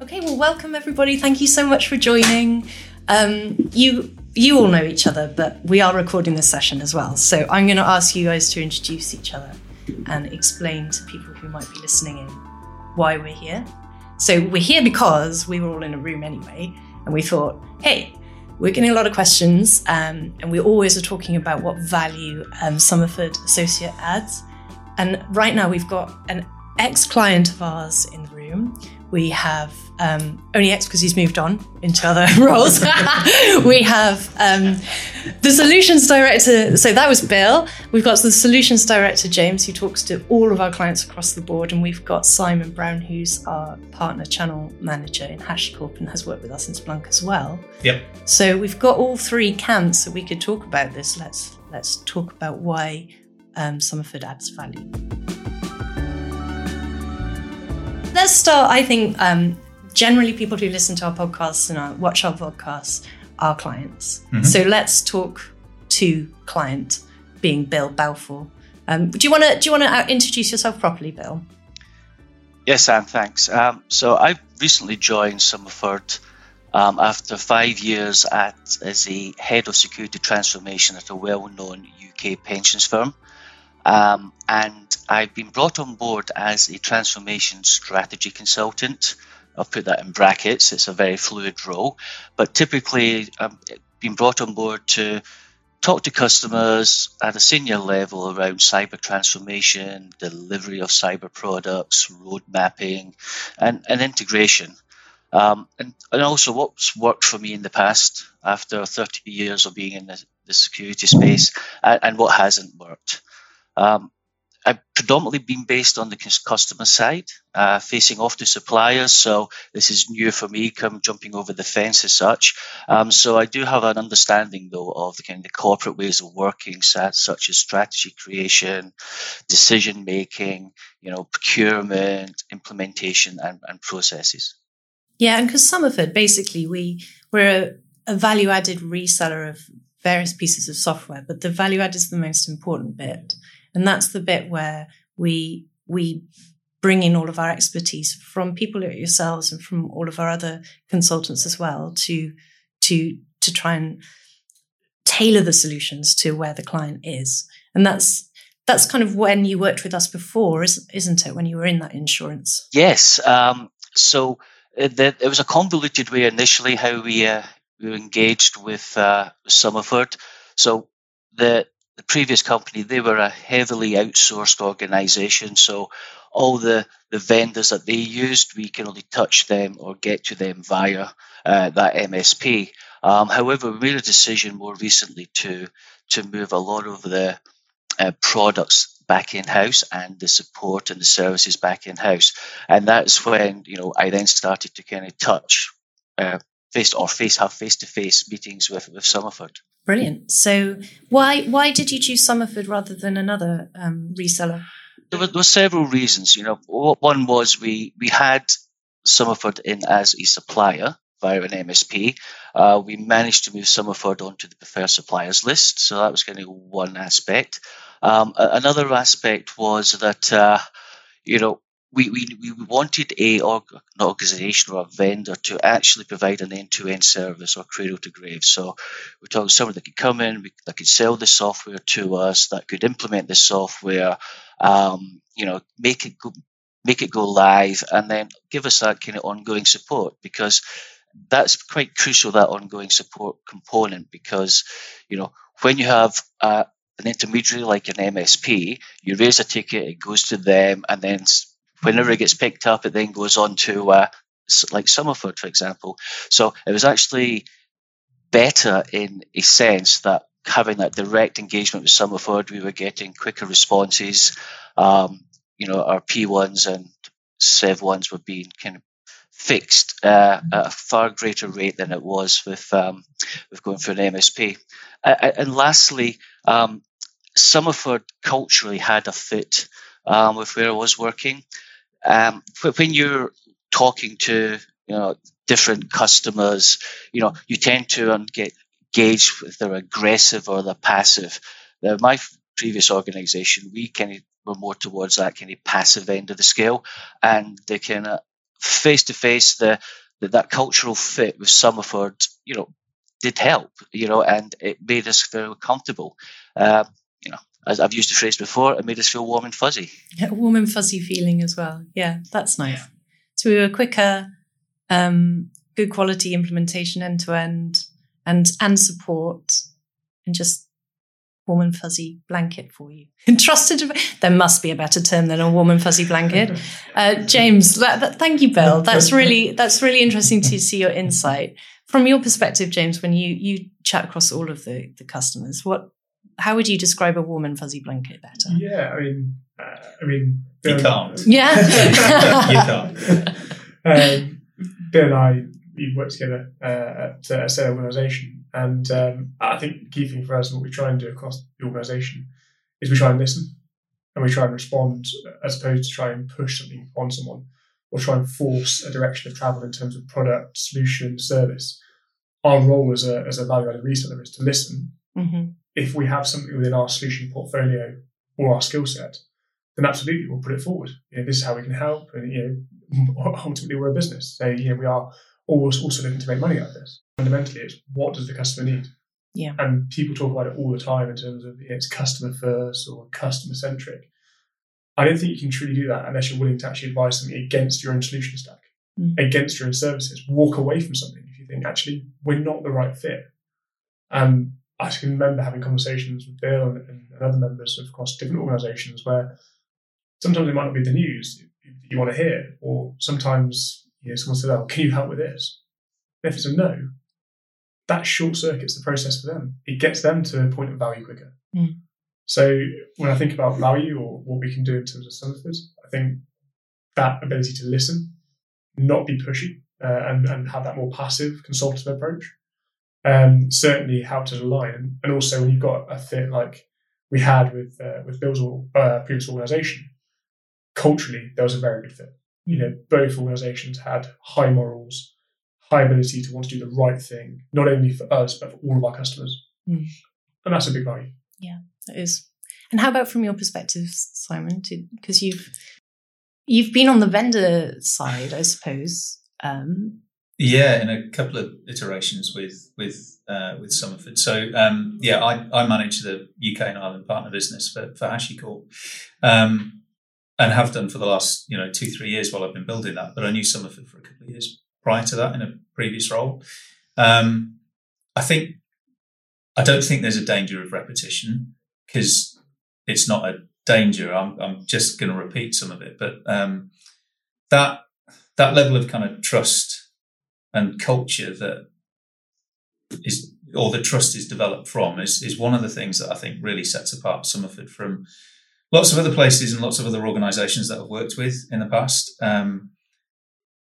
Okay, well, welcome everybody. Thank you so much for joining. Um, you you all know each other, but we are recording this session as well. So I'm going to ask you guys to introduce each other and explain to people who might be listening in why we're here. So we're here because we were all in a room anyway, and we thought, hey, we're getting a lot of questions, um, and we always are talking about what value um, Somerford Associate adds. And right now we've got an ex-client of ours in the room. We have um, only ex because he's moved on into other roles. we have um, the solutions director. So that was Bill. We've got the solutions director James, who talks to all of our clients across the board, and we've got Simon Brown, who's our partner channel manager in HashiCorp and has worked with us in Splunk as well. Yep. So we've got all three camps that we could talk about this. Let's let's talk about why um, Somerford adds value. Let's start. I think um, generally people who listen to our podcasts and our, watch our podcasts are clients. Mm-hmm. So let's talk to client, being Bill Balfour. Um, do you want to do you want to uh, introduce yourself properly, Bill? Yes, Anne. Thanks. Um, so I've recently joined Somerford um, after five years at as the head of security transformation at a well-known UK pensions firm. Um, and I've been brought on board as a transformation strategy consultant. I'll put that in brackets. It's a very fluid role, but typically I've been brought on board to talk to customers at a senior level around cyber transformation, delivery of cyber products, road mapping, and, and integration. Um, and, and also what's worked for me in the past after 30 years of being in the, the security space and, and what hasn't worked. Um, I've predominantly been based on the customer side, uh, facing off to suppliers. So this is new for me, come jumping over the fence as such. Um, so I do have an understanding though of the kind of corporate ways of working, such as strategy creation, decision making, you know, procurement, implementation, and, and processes. Yeah, and because Somerford, basically, we we're a, a value added reseller of various pieces of software, but the value add is the most important bit. And that's the bit where we we bring in all of our expertise from people like yourselves and from all of our other consultants as well to to to try and tailor the solutions to where the client is. And that's that's kind of when you worked with us before, isn't it? When you were in that insurance. Yes. Um, so uh, it, was a convoluted way initially how we uh, we engaged with uh, Somerford. So the the previous company, they were a heavily outsourced organization. So all the, the vendors that they used, we can only touch them or get to them via uh, that MSP. Um, however, we made a decision more recently to to move a lot of the uh, products back in house and the support and the services back in house, and that's when you know I then started to kind of touch uh, face or face have face to face meetings with with Somerford. Brilliant. So why why did you choose Somerford rather than another um, reseller? There were, there were, several reasons. You know, one was we we had Somerford in as a supplier via an MSP. Uh, we managed to move Somerford onto the preferred suppliers list, so that was kind of one aspect. Um, another aspect was that uh, you know we, we, we wanted a an organization or a vendor to actually provide an end-to-end service or cradle to grave. So we're talking someone that could come in, that could sell the software to us, that could implement the software, um, you know, make it go, make it go live, and then give us that kind of ongoing support because that's quite crucial that ongoing support component because you know when you have uh, an intermediary like an MSP, you raise a ticket, it goes to them, and then whenever it gets picked up, it then goes on to uh, like Somerford, for example. So it was actually better in a sense that having that direct engagement with Somerford, we were getting quicker responses. Um, you know, our P1s and Sev ones were being kind of fixed uh, at a far greater rate than it was with um, with going for an MSP. Uh, and lastly, um, Somerford culturally had a fit um, with where I was working. Um, when you're talking to you know different customers, you know you tend to get gauge if they're aggressive or they're passive. Now, my previous organisation, we kind of were more towards that kind of passive end of the scale, and the kind of face to face, the that cultural fit with Somerford, you know, did help, you know, and it made us feel comfortable. Know, as I've used the phrase before, it made us feel warm and fuzzy. Yeah, warm and fuzzy feeling as well. Yeah, that's nice. So we were quicker, um, good quality implementation end to end, and and support, and just warm and fuzzy blanket for you. Trusted. There must be a better term than a warm and fuzzy blanket. Uh, James, that, that, thank you, Bill. That's really that's really interesting to see your insight from your perspective, James. When you you chat across all of the the customers, what how would you describe a warm and fuzzy blanket better? Yeah, I mean, uh, I mean, Bill, you can't. Yeah, you can't. Um, Bill and I we work together uh, at a sale organisation, and um, I think the key thing for us and what we try and do across the organisation is we try and listen and we try and respond as opposed to try and push something on someone or try and force a direction of travel in terms of product, solution, service. Our role as a as a value added reseller is to listen. Mm-hmm if we have something within our solution portfolio or our skill set, then absolutely we'll put it forward. You know, this is how we can help, and you know, ultimately we're a business, so you know we are always also looking to make money out of this. Fundamentally, it's what does the customer need? Yeah. And people talk about it all the time in terms of you know, it's customer first or customer centric. I don't think you can truly do that unless you're willing to actually advise something against your own solution stack, mm. against your own services. Walk away from something if you think actually we're not the right fit. Um, I can remember having conversations with Bill and, and, other members of across different organisations where sometimes it might not be the news you want to hear, or sometimes you know, someone says, "Oh, can you help with this?" And if it's a no, that short circuits the process for them. It gets them to a point of value quicker. Mm. So when I think about value or what we can do in terms of Somerford, I think that ability to listen, not be pushy, uh, and and have that more passive consultative approach um, certainly helped us align. And also when you've got a fit like we had with uh, with Bill's uh, previous organisation, culturally there was a very good fit. You know, both organisations had high morals, high ability to want to do the right thing, not only for us but for all of our customers, mm. and that's a big value. Yeah, it is. And how about from your perspective, Simon? Because you've you've been on the vendor side, I suppose. Um, yeah, in a couple of iterations with with uh, with Somerford. So um, yeah, I, I manage the UK and Ireland partner business for for HashiCorp, um, and have done for the last you know two three years while I've been building that. But I knew Somerford for a couple of years prior to that in a previous role. Um, I think I don't think there's a danger of repetition because it's not a danger. I'm I'm just going to repeat some of it, but um, that that level of kind of trust and culture that is or the trust is developed from is, is one of the things that I think really sets apart Somerford from lots of other places and lots of other organisations that I've worked with in the past. Um,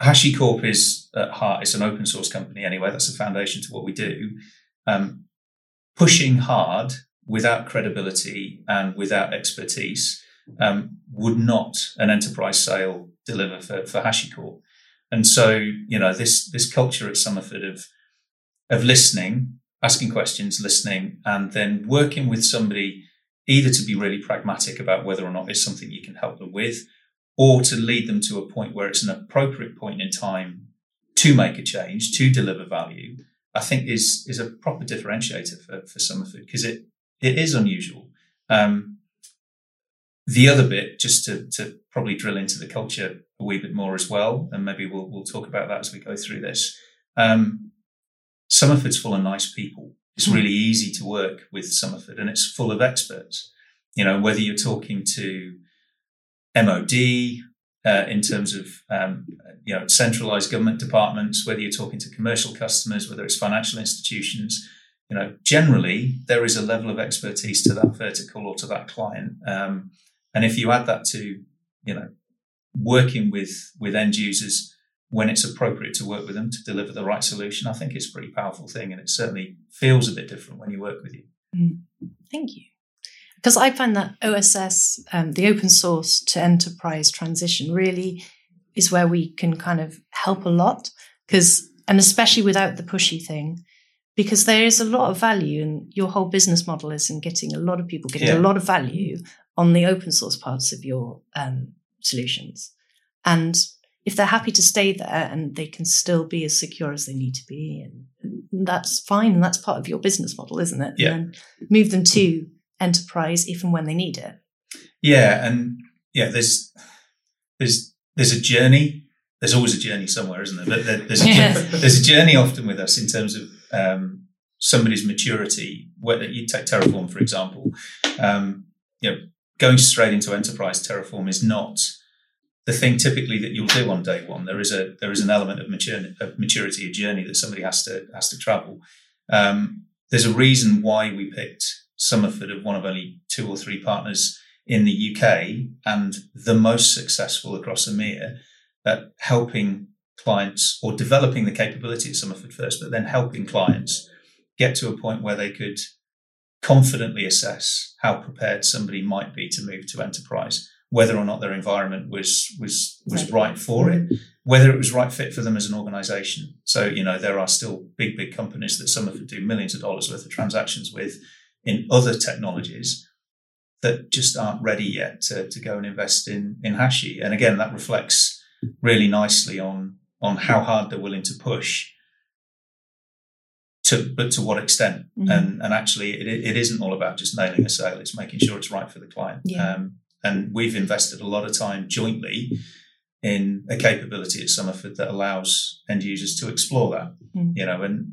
HashiCorp is at heart, it's an open source company anyway. That's the foundation to what we do. Um, pushing hard without credibility and without expertise um, would not an enterprise sale deliver for, for HashiCorp. And so, you know, this this culture at Somerford of of listening, asking questions, listening, and then working with somebody either to be really pragmatic about whether or not it's something you can help them with, or to lead them to a point where it's an appropriate point in time to make a change, to deliver value, I think is is a proper differentiator for, for Somerford because it it is unusual. Um, the other bit, just to, to probably drill into the culture a wee bit more as well, and maybe we'll we'll talk about that as we go through this. Um, Somerford's full of nice people. It's hmm. really easy to work with Somerford, and it's full of experts. You know, whether you're talking to MOD uh, in terms of um, you know centralized government departments, whether you're talking to commercial customers, whether it's financial institutions, you know, generally there is a level of expertise to that vertical or to that client. Um, and if you add that to, you know, working with with end users when it's appropriate to work with them to deliver the right solution, I think it's a pretty powerful thing, and it certainly feels a bit different when you work with you. Mm. Thank you. Because I find that OSS, um, the open source to enterprise transition, really is where we can kind of help a lot. Because, and especially without the pushy thing, because there is a lot of value, and your whole business model is in getting a lot of people getting yeah. a lot of value on the open source parts of your um, solutions. And if they're happy to stay there and they can still be as secure as they need to be, and that's fine. And that's part of your business model, isn't it? Yeah. And then move them to enterprise if and when they need it. Yeah, and yeah, there's there's there's a journey. There's always a journey somewhere, isn't there? But there, there's a, Yeah. there's a journey often with us in terms of um, somebody's maturity. Whether you take Terraform for example, um, you know, going straight into enterprise Terraform is not the thing typically that you'll do on day one. There is a there is an element of, mature, of maturity, a journey that somebody has to has to travel. Um, there's a reason why we picked Somerford of one of only two or three partners in the UK and the most successful across EMEA at helping clients or developing the capability at Somerford first, but then helping clients get to a point where they could confidently assess how prepared somebody might be to move to enterprise, whether or not their environment was was was Right. right for it, whether it was right fit for them as an organization. So, you know, there are still big, big companies that Somerford do millions of dollars worth of transactions with in other technologies that just aren't ready yet to, to go and invest in in Hashi. And again, that reflects really nicely on on how hard they're willing to push to but to what extent. Mhm. And and actually it, it isn't all about just nailing a sale, it's making sure it's right for the client. Yeah. Um, and we've invested a lot of time jointly in a capability at Somerford that allows end users to explore that, Mm. you know, and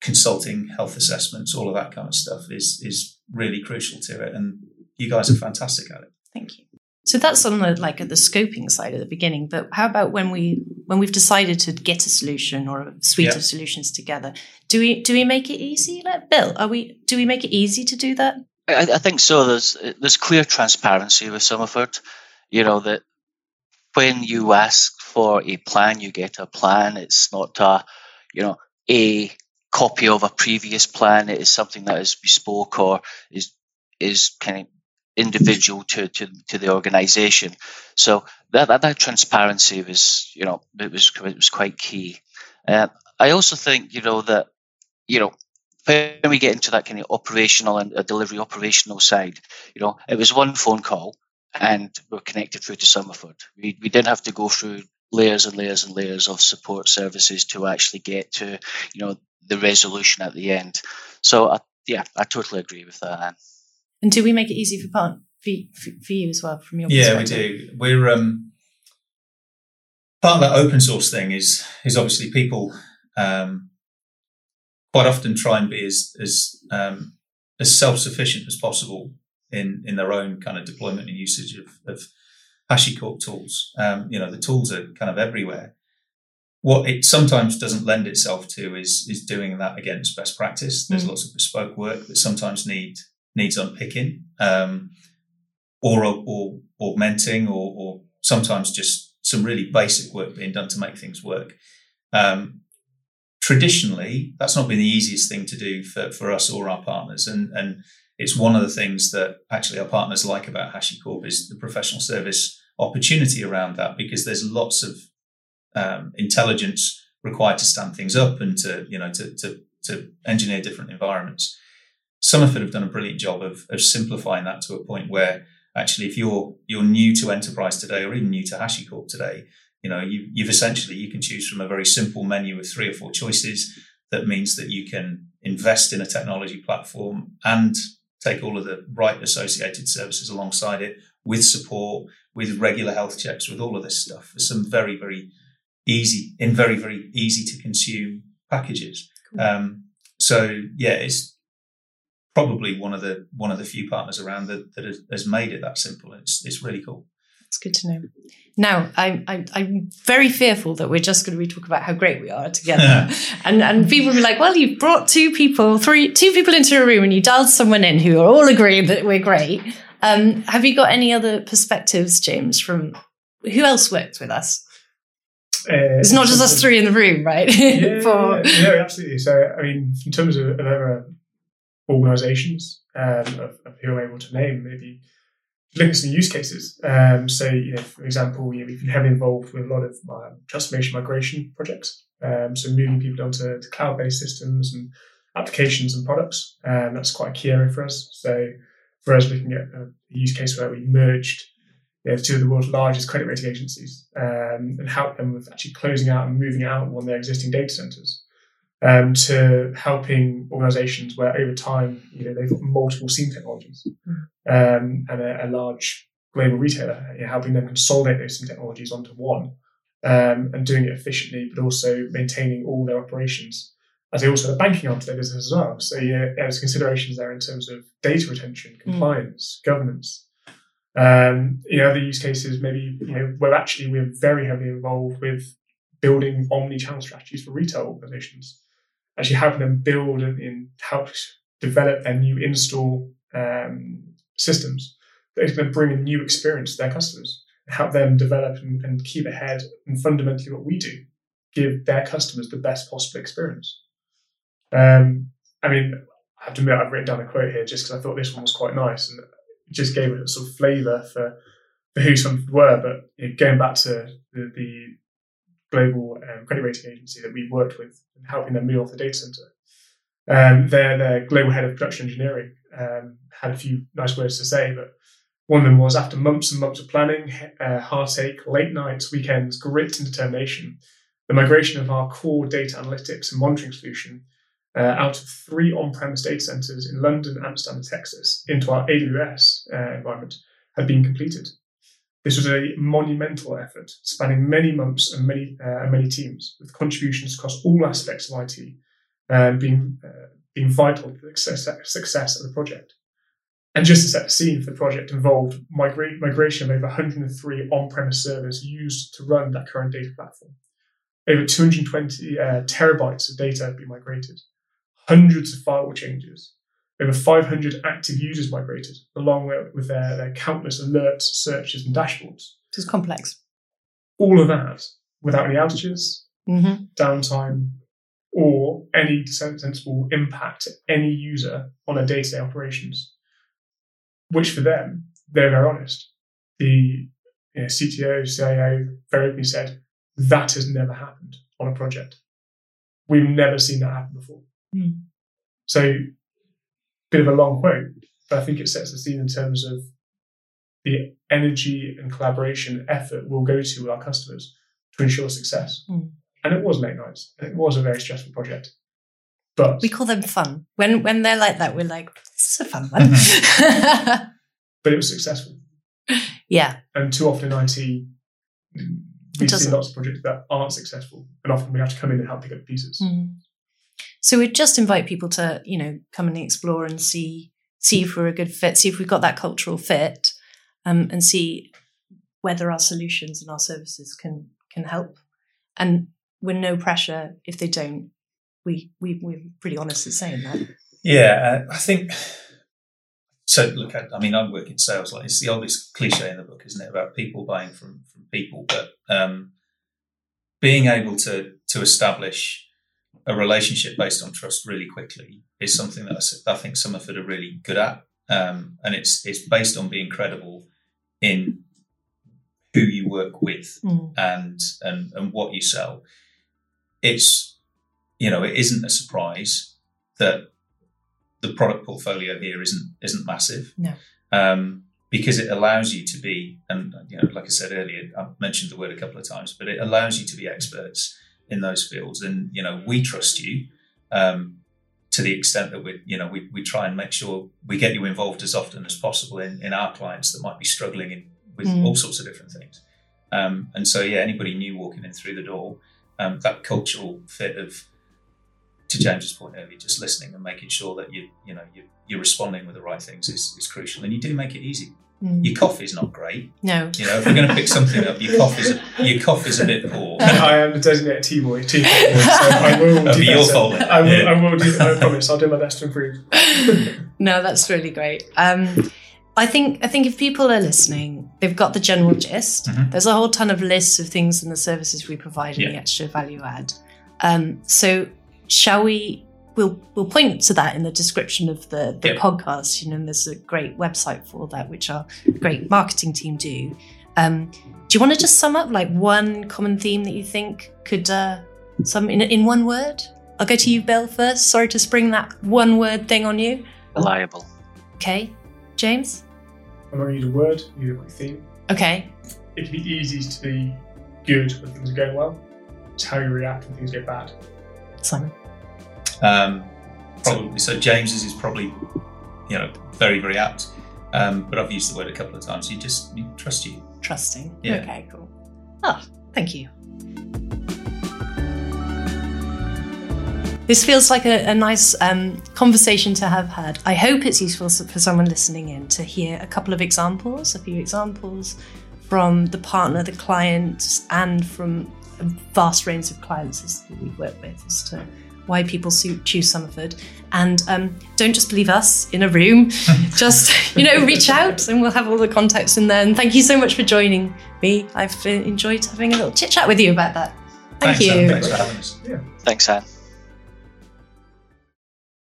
consulting, health assessments, all of that kind of stuff is is really crucial to it. And you guys are fantastic at it. Thank you. So that's on the like at the scoping side at the beginning. But how about when we when we've decided to get a solution or a suite Yeah. of solutions together? Do we do we make it easy? Like Bill, are we do we make it easy to do that? I, I think so. There's there's clear transparency with Somerford. You know that when you ask for a plan, you get a plan. It's not a you know a copy of a previous plan. It is something that is bespoke or is is kind of individual to to, to the organization. So that, that that transparency was you know it was it was quite key. Uh, I also think you know that you know when we get into that kind of operational and uh, delivery operational side, you know, it was one phone call and we're connected through to Somerford. We, we didn't have to go through layers and layers and layers of support services to actually get to, you know, the resolution at the end. So, I, yeah, I totally agree with that. Anne. And do we make it easy for part for, for, for you as well from your Yeah, we do. We're um, part of that open source thing is is obviously people um, quite often try and be as as um, as self sufficient as possible in in their own kind of deployment and usage of, of HashiCorp tools. Um, you know, the tools are kind of everywhere. What it sometimes doesn't lend itself to is is doing that against best practice. There's Mm. lots of bespoke work that sometimes need needs unpicking. Um, or, or augmenting or, or sometimes just some really basic work being done to make things work. Um, traditionally, that's not been the easiest thing to do for, for us or our partners. And, and it's one of the things that actually our partners like about HashiCorp is the professional service opportunity around that because there's lots of um, intelligence required to stand things up and to, you know, to, to, to engineer different environments. Somerford have done a brilliant job of, of simplifying that to a point where actually if you're you're new to enterprise today or even new to HashiCorp today, you know, you, you've essentially you can choose from a very simple menu of three or four choices. That means that you can invest in a technology platform and take all of the right associated services alongside it with support, with regular health checks, with all of this stuff. There's some very, very easy, in very, very easy to consume packages. Cool. Um, so yeah, it's probably one of the one of the few partners around that, that has, has made it that simple. It's it's really cool. It's good to know. Now, I, I, I'm very fearful that we're just going to be talking about how great we are together, and and people will be like, "Well, you've brought two people, three, two people into a room, and you dialed someone in who are all agreeing that we're great." Um, have you got any other perspectives, James? From who else worked with us? Uh, It's not just us three in the room, right? yeah, For- yeah, yeah, absolutely. So, I mean, in terms of, of other organisations um, of, of who I'm able to name, maybe looking at some use cases. Um, so, you know, for example, you know, we've been heavily involved with a lot of um, transformation migration projects. Um, so, moving people onto to cloud-based systems and applications and products. Um, that's quite a key area for us. So, for us, looking at a use case where we merged you know, two of the world's largest credit rating agencies um, and helped them with actually closing out and moving out one of their existing data centers. Um, to helping organizations where over time, you know, they've got multiple SIEM technologies um, and a, a, large global retailer, you know, helping them consolidate those SIEM technologies onto one um, and doing it efficiently, but also maintaining all their operations. As they also have banking arm to their business as well. So yeah, there's considerations there in terms of data retention, hmm. compliance, mm. governance. Um, you know, other use cases maybe you know where actually we're very heavily involved with building omni-channel strategies for retail organizations, actually helping them build and, and help develop their new in-store um, systems. That is going to bring a new experience to their customers help them develop and, and keep ahead and fundamentally what we do give their customers the best possible experience. Um, i mean i have to admit i've written down a quote here just because i thought this one was quite nice and just gave it a sort of flavor for, for who some were but you know, going back to the, the global um, credit rating agency that we've worked with and helping them move off the data center um, their, their global head of production engineering um, had a few nice words to say but one of them was after months and months of planning, uh, heartache, late nights, weekends, grit, and determination, the migration of our core data analytics and monitoring solution uh, out of three on premise data centers in London, Amsterdam, and Texas into our AWS uh, environment had been completed. This was a monumental effort spanning many months and many, uh, many teams, with contributions across all aspects of IT uh, being, uh, being vital to the success, success of the project. And just to set the scene for the project involved migra- migration of over 103 on-premise servers used to run that current data platform. Over 220 uh, terabytes of data have been migrated, hundreds of firewall changes, over 500 active users migrated, along with their, their countless alerts, searches, and dashboards. It's complex. All of that without any outages, mm-hmm. downtime, or any sensible impact to any user on their day-to-day operations which for them, they're very honest. The you know, CTO, CIO very openly said, that has never happened on a project. We've never seen that happen before. Mm. So, bit of a long quote, but I think it sets the scene in terms of the energy and collaboration effort we'll go to with our customers to ensure success. Mm. And it was late nights, and it was a very stressful project. But we call them fun. When when they're like that, we're like, this is a fun one. but it was successful. Yeah. And too often in IT, we see lots of projects that aren't successful, and often we have to come in and help pick up pieces. Mm. So we just invite people to, you know, come and explore and see see if we're a good fit, see if we've got that cultural fit, um, and see whether our solutions and our services can can help. And we're no pressure if they don't, we, we we're pretty honest in saying that. Yeah, uh, I think. So look, I, I mean, I work in sales. Like it's the oldest cliche in the book, isn't it, about people buying from from people? But um, being able to to establish a relationship based on trust really quickly is something that I, I think Somerford are really good at, um, and it's it's based on being credible in who you work with mm. and and and what you sell. It's you know, it isn't a surprise that the product portfolio here isn't isn't massive. No. Um, because it allows you to be, and you know, like I said earlier, I mentioned the word a couple of times, but it allows you to be experts in those fields. And you know, we trust you um, to the extent that we, you know, we, we try and make sure we get you involved as often as possible in, in our clients that might be struggling in, with mm. all sorts of different things. Um, and so, yeah, anybody new walking in through the door, um, that cultural fit of to James's point earlier, just listening and making sure that you you know you, you're responding with the right things is, is crucial, and you do make it easy. Mm. Your coffee's not great. No. You know, if we're going to pick something up, your coffee's a, your coffee's a bit poor. I am the designated tea boy, tea boy, so I will That'll do your fault. I will, yeah. I will do. I promise. I'll do my best to improve. no, that's really great. Um, I think I think if people are listening, they've got the general gist. Mm-hmm. There's a whole ton of lists of things and the services we provide and yeah. the extra value add. Um, so shall we we'll we'll point to that in the description of the the yep. podcast. You know, there's a great website for that, which our great marketing team do. Um, do you want to just sum up like one common theme that you think could uh, sum in in one word? I'll go to you, Bill, first. Sorry to spring that one word thing on you. Reliable. Okay, James. I'm going to use a word. Use a quick theme. Okay. It can be easy to be good when things are going well. It's how you react when things get bad. Simon. Um, probably so. James's is probably you know very very apt. Um, but I've used the word a couple of times. You just you trust you. Trusting. Yeah. Okay, cool. Oh, thank you. This feels like a, a nice um, conversation to have had. I hope it's useful for someone listening in to hear a couple of examples, a few examples from the partner, the clients, and from a vast range of clients that we've worked with as to why people su- choose Somerford. And um, don't just believe us in a room. just, you know, reach out and we'll have all the contacts in there. And thank you so much for joining me. I've uh, enjoyed having a little chit chat with you about that. Thank Thanks, you. Anne. Thanks for having us. Yeah. Thanks, Anne.